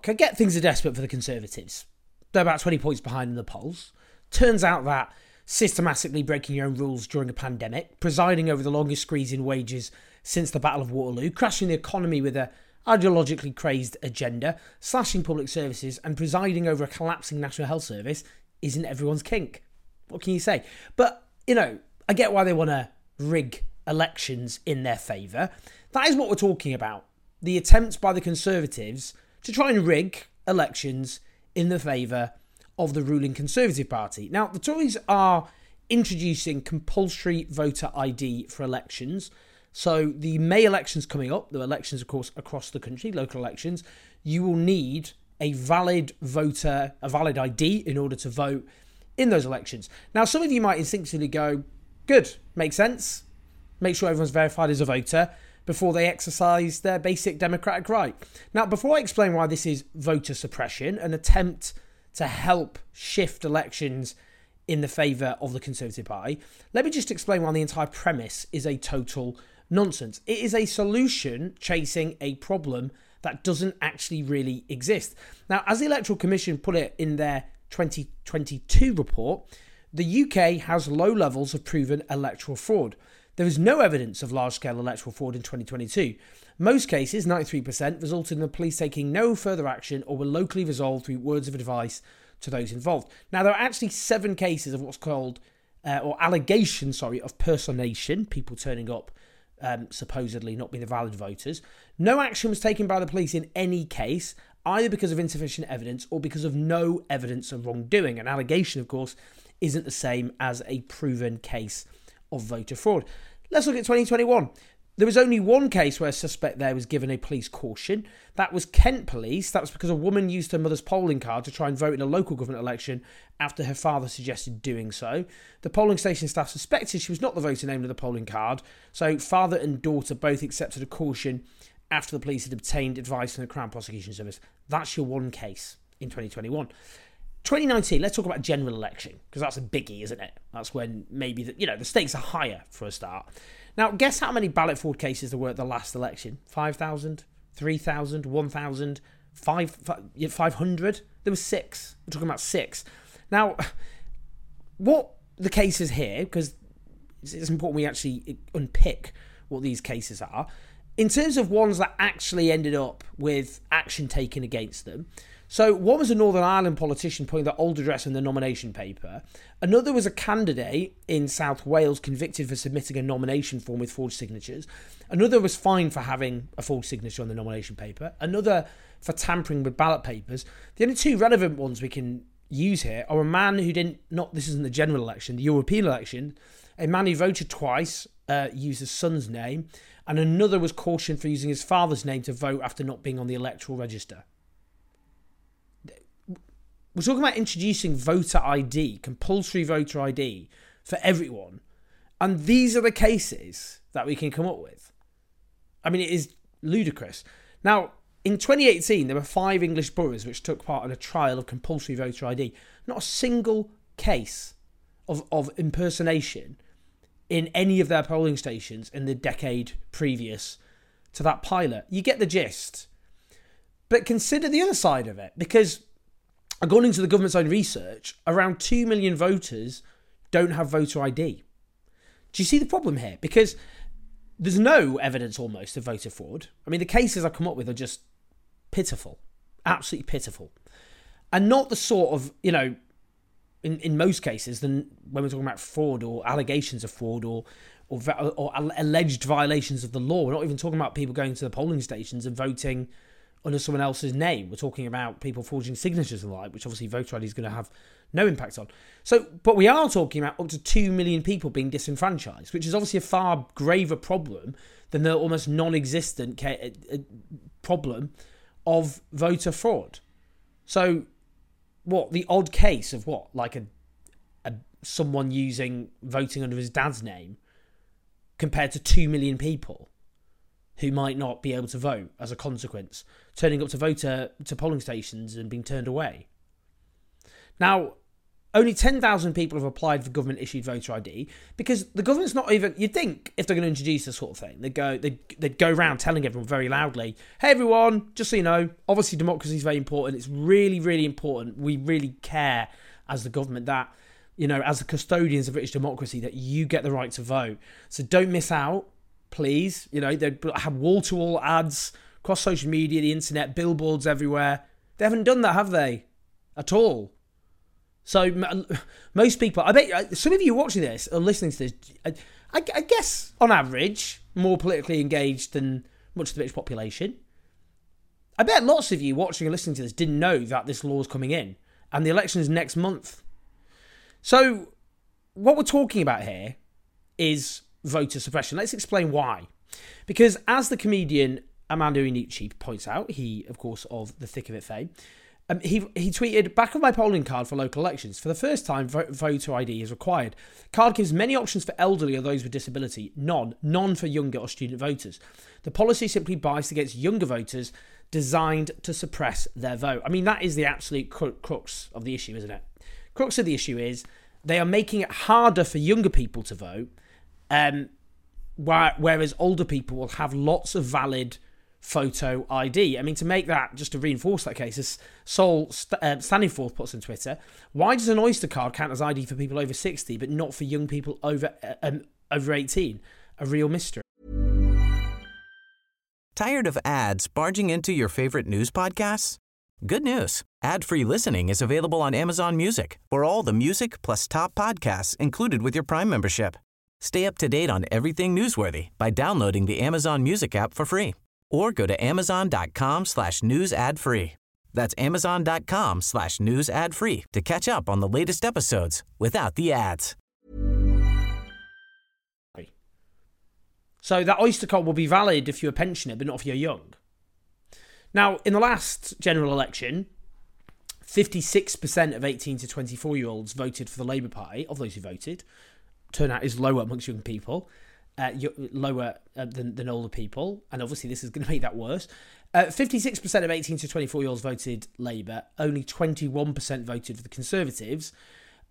Look, I get things are desperate for the Conservatives. They're about 20 points behind in the polls. Turns out that systematically breaking your own rules during a pandemic, presiding over the longest squeeze in wages since the Battle of Waterloo, crashing the economy with a ideologically crazed agenda, slashing public services, and presiding over a collapsing National Health Service isn't everyone's kink. What can you say? But, you know, I get why they want to rig elections in their favour. That is what we're talking about. The attempts by the Conservatives to try and rig elections in the favour of the ruling Conservative Party. Now, the Tories are introducing compulsory voter ID for elections. So, the May elections coming up, the elections, of course, across the country, local elections, you will need a valid voter, a valid ID in order to vote in those elections. Now, some of you might instinctively go, good, makes sense. Make sure everyone's verified as a voter before they exercise their basic democratic right. Now, before I explain why this is voter suppression, an attempt to help shift elections in the favour of the Conservative Party, let me just explain why the entire premise is a total nonsense. It is a solution chasing a problem that doesn't actually really exist. Now, as the Electoral Commission put it in their 2022 report, the UK has low levels of proven electoral fraud. There is no evidence of large scale electoral fraud in 2022. Most cases, 93%, resulted in the police taking no further action or were locally resolved through words of advice to those involved. Now, there are actually seven cases of what's called, uh, or allegations, sorry, of personation, people turning up um, supposedly not being the valid voters. No action was taken by the police in any case, either because of insufficient evidence or because of no evidence of wrongdoing. An allegation, of course, isn't the same as a proven case of voter fraud. Let's look at 2021. There was only one case where a suspect there was given a police caution. That was Kent Police. That was because a woman used her mother's polling card to try and vote in a local government election after her father suggested doing so. The polling station staff suspected she was not the voter named on the polling card, so father and daughter both accepted a caution after the police had obtained advice from the Crown Prosecution Service. That's your one case in 2021. 2019, let's talk about general election because that's a biggie, isn't it? That's when maybe the, you know the stakes are higher for a start. Now, guess how many ballot fraud cases there were at the last election? 5,000, 3,000, 1,000, 500? There were six. We're talking about six. Now, what the cases here, because it's important we actually unpick what these cases are. In terms of ones that actually ended up with action taken against them, so one was a Northern Ireland politician putting the old address in the nomination paper. Another was a candidate in South Wales convicted for submitting a nomination form with forged signatures. Another was fined for having a forged signature on the nomination paper. Another for tampering with ballot papers. The only two relevant ones we can use here are a man who didn't not this isn't the general election, the European election, a man who voted twice, uh, used his son's name, and another was cautioned for using his father's name to vote after not being on the electoral register. We're talking about introducing voter ID, compulsory voter ID for everyone. And these are the cases that we can come up with. I mean, it is ludicrous. Now, in 2018, there were five English boroughs which took part in a trial of compulsory voter ID. Not a single case of, of impersonation in any of their polling stations in the decade previous to that pilot. You get the gist. But consider the other side of it, because according to the government's own research, around 2 million voters don't have voter ID. Do you see the problem here? Because there's no evidence almost of voter fraud. I mean, the cases I've come up with are just pitiful, absolutely pitiful. And not the sort of, you know, in, in most cases, then when we're talking about fraud or allegations of fraud or, or, or alleged violations of the law, we're not even talking about people going to the polling stations and voting under someone else's name. We're talking about people forging signatures and the like, which obviously voter ID is going to have no impact on. So, but we are talking about up to 2 million people being disenfranchised, which is obviously a far graver problem than the almost non-existent uh, problem of voter fraud. So, what the odd case of what like a, a someone using voting under his dad's name compared to two million people who might not be able to vote as a consequence, turning up to voter to polling stations and being turned away. Now, only 10,000 people have applied for government issued voter ID because the government's not even. You'd think if they're going to introduce this sort of thing, they'd go, they'd, they'd go around telling everyone very loudly, hey everyone, just so you know, obviously democracy is very important. It's really, really important. We really care as the government that, you know, as the custodians of British democracy, that you get the right to vote. So don't miss out, please. You know, they have wall to wall ads across social media, the internet, billboards everywhere. They haven't done that, have they? At all. So most people, I bet uh, some of you watching this or listening to this, I, I, guess on average, more politically engaged than much of the British population. I bet lots of you watching and listening to this didn't know that this law is coming in, and the election is next month. So, what we're talking about here is voter suppression. Let's explain why. Because as the comedian Armando Iannucci points out, he, of course, of the Thick of It fame, um, he he tweeted, "Back of my polling card for local elections. For the first time, voter ID is required. Card gives many options for elderly or those with disability. None, none for younger or student voters. The policy simply biased against younger voters, designed to suppress their vote. I mean, that is the absolute crux of the issue, isn't it? Crux of the issue is they are making it harder for younger people to vote, um, whereas older people will have lots of valid." photo ID. I mean, to make that, just to reinforce that case, as Sol St- uh, puts on Twitter, why does an Oyster card count as ID for people over 60 but not for young people over, uh, um, over 18? A real mystery. Tired of ads barging into your favorite news podcasts? Good news. Ad-free listening is available on Amazon Music for all the music plus top podcasts included with your Prime membership. Stay up to date on everything newsworthy by downloading the Amazon Music app for free or go to amazon.com slash news ad free. That's amazon.com slash news ad free to catch up on the latest episodes without the ads. So that Oyster card will be valid if you're a pensioner, but not if you're young. Now, in the last general election, 56% of 18 to 24 year olds voted for the Labour Party, of those who voted. Turnout is lower amongst young people uh, lower uh, than, than older people, and obviously this is going to make that worse. Uh, 56% of 18 to 24 year olds voted Labour, only 21% voted for the Conservatives.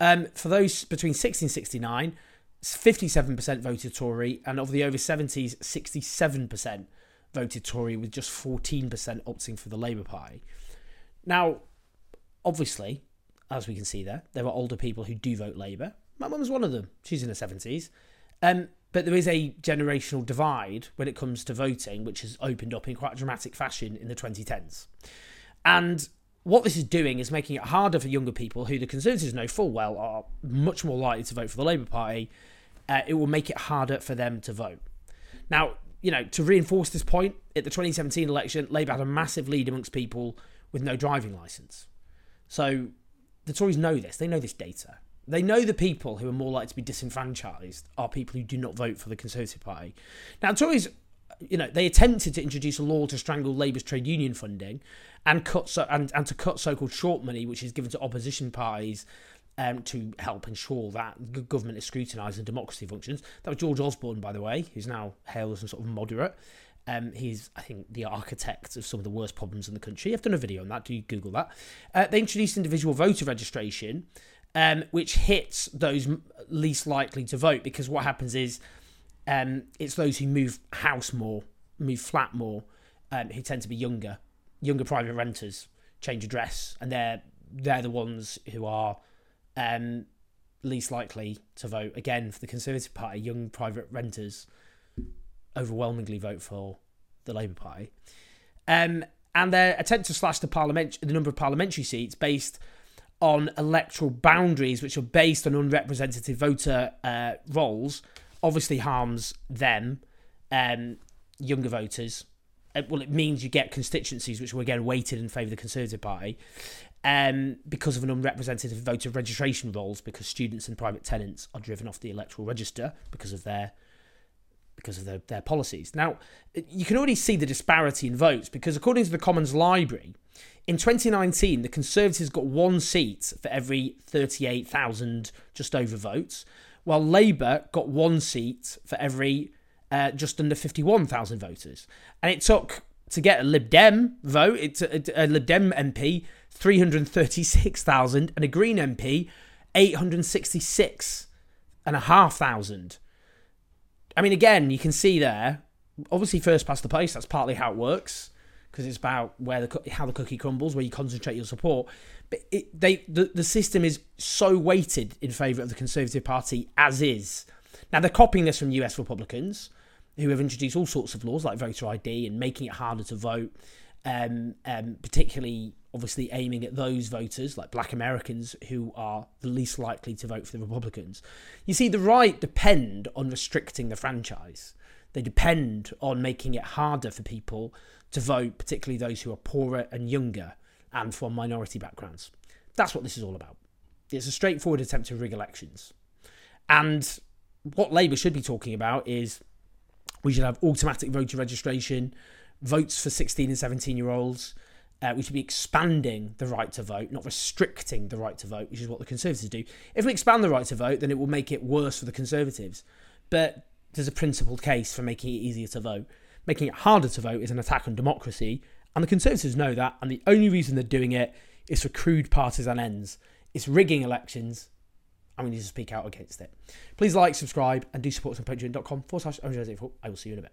Um, for those between 60 and 69, 57% voted Tory, and of the over 70s, 67% voted Tory, with just 14% opting for the Labour Party. Now, obviously, as we can see there, there are older people who do vote Labour. My mum's one of them. She's in her 70s. Um, but there is a generational divide when it comes to voting, which has opened up in quite a dramatic fashion in the 2010s. And what this is doing is making it harder for younger people who the Conservatives know full well are much more likely to vote for the Labour Party. Uh, it will make it harder for them to vote. Now, you know, to reinforce this point, at the 2017 election, Labour had a massive lead amongst people with no driving licence. So the Tories know this, they know this data. They know the people who are more likely to be disenfranchised are people who do not vote for the Conservative Party. Now, Tories, you know, they attempted to introduce a law to strangle Labour's trade union funding and cut so and, and to cut so-called short money, which is given to opposition parties um, to help ensure that government is scrutinised and democracy functions. That was George Osborne, by the way, who's now hailed as a sort of moderate. Um, he's, I think, the architect of some of the worst problems in the country. I've done a video on that. Do you Google that. Uh, they introduced individual voter registration, um, which hits those least likely to vote because what happens is um, it's those who move house more, move flat more, um, who tend to be younger, younger private renters, change address, and they're they're the ones who are um, least likely to vote again for the Conservative Party. Young private renters overwhelmingly vote for the Labour Party, um, and their attempt to slash the parliament the number of parliamentary seats based on electoral boundaries, which are based on unrepresentative voter uh, obviously harms them, um, younger voters. Uh, well, it means you get constituencies which were again weighted in favour of the Conservative Party um, because of an unrepresentative voter registration rolls, because students and private tenants are driven off the electoral register because of their because of their, their policies. Now, you can already see the disparity in votes because according to the Commons Library, in 2019, the Conservatives got one seat for every 38,000 just over votes, while Labour got one seat for every uh, just under 51,000 voters. And it took to get a Lib Dem vote, it's a, a Lib Dem MP, 336,000, and a Green MP, 866 and a half thousand. I mean, again, you can see there, obviously, first past the post, that's partly how it works because it's about where the how the cookie crumbles, where you concentrate your support. But it, they the, the system is so weighted in favour of the Conservative Party as is. Now they're copying this from US Republicans who have introduced all sorts of laws like voter ID and making it harder to vote, um, um, particularly obviously aiming at those voters like black Americans who are the least likely to vote for the Republicans. You see, the right depend on restricting the franchise. They depend on making it harder for people to vote, particularly those who are poorer and younger and from minority backgrounds. That's what this is all about. It's a straightforward attempt to rig elections. And what Labour should be talking about is we should have automatic voter registration, votes for 16 and 17 year olds. Uh, we should be expanding the right to vote, not restricting the right to vote, which is what the Conservatives do. If we expand the right to vote, then it will make it worse for the Conservatives. But there's a principled case for making it easier to vote. Making it harder to vote is an attack on democracy, and the Conservatives know that, and the only reason they're doing it is for crude partisan ends. It's rigging elections, and we need to speak out against it. Please like, subscribe, and do support us on patreon.com forward slash I will see you in a bit.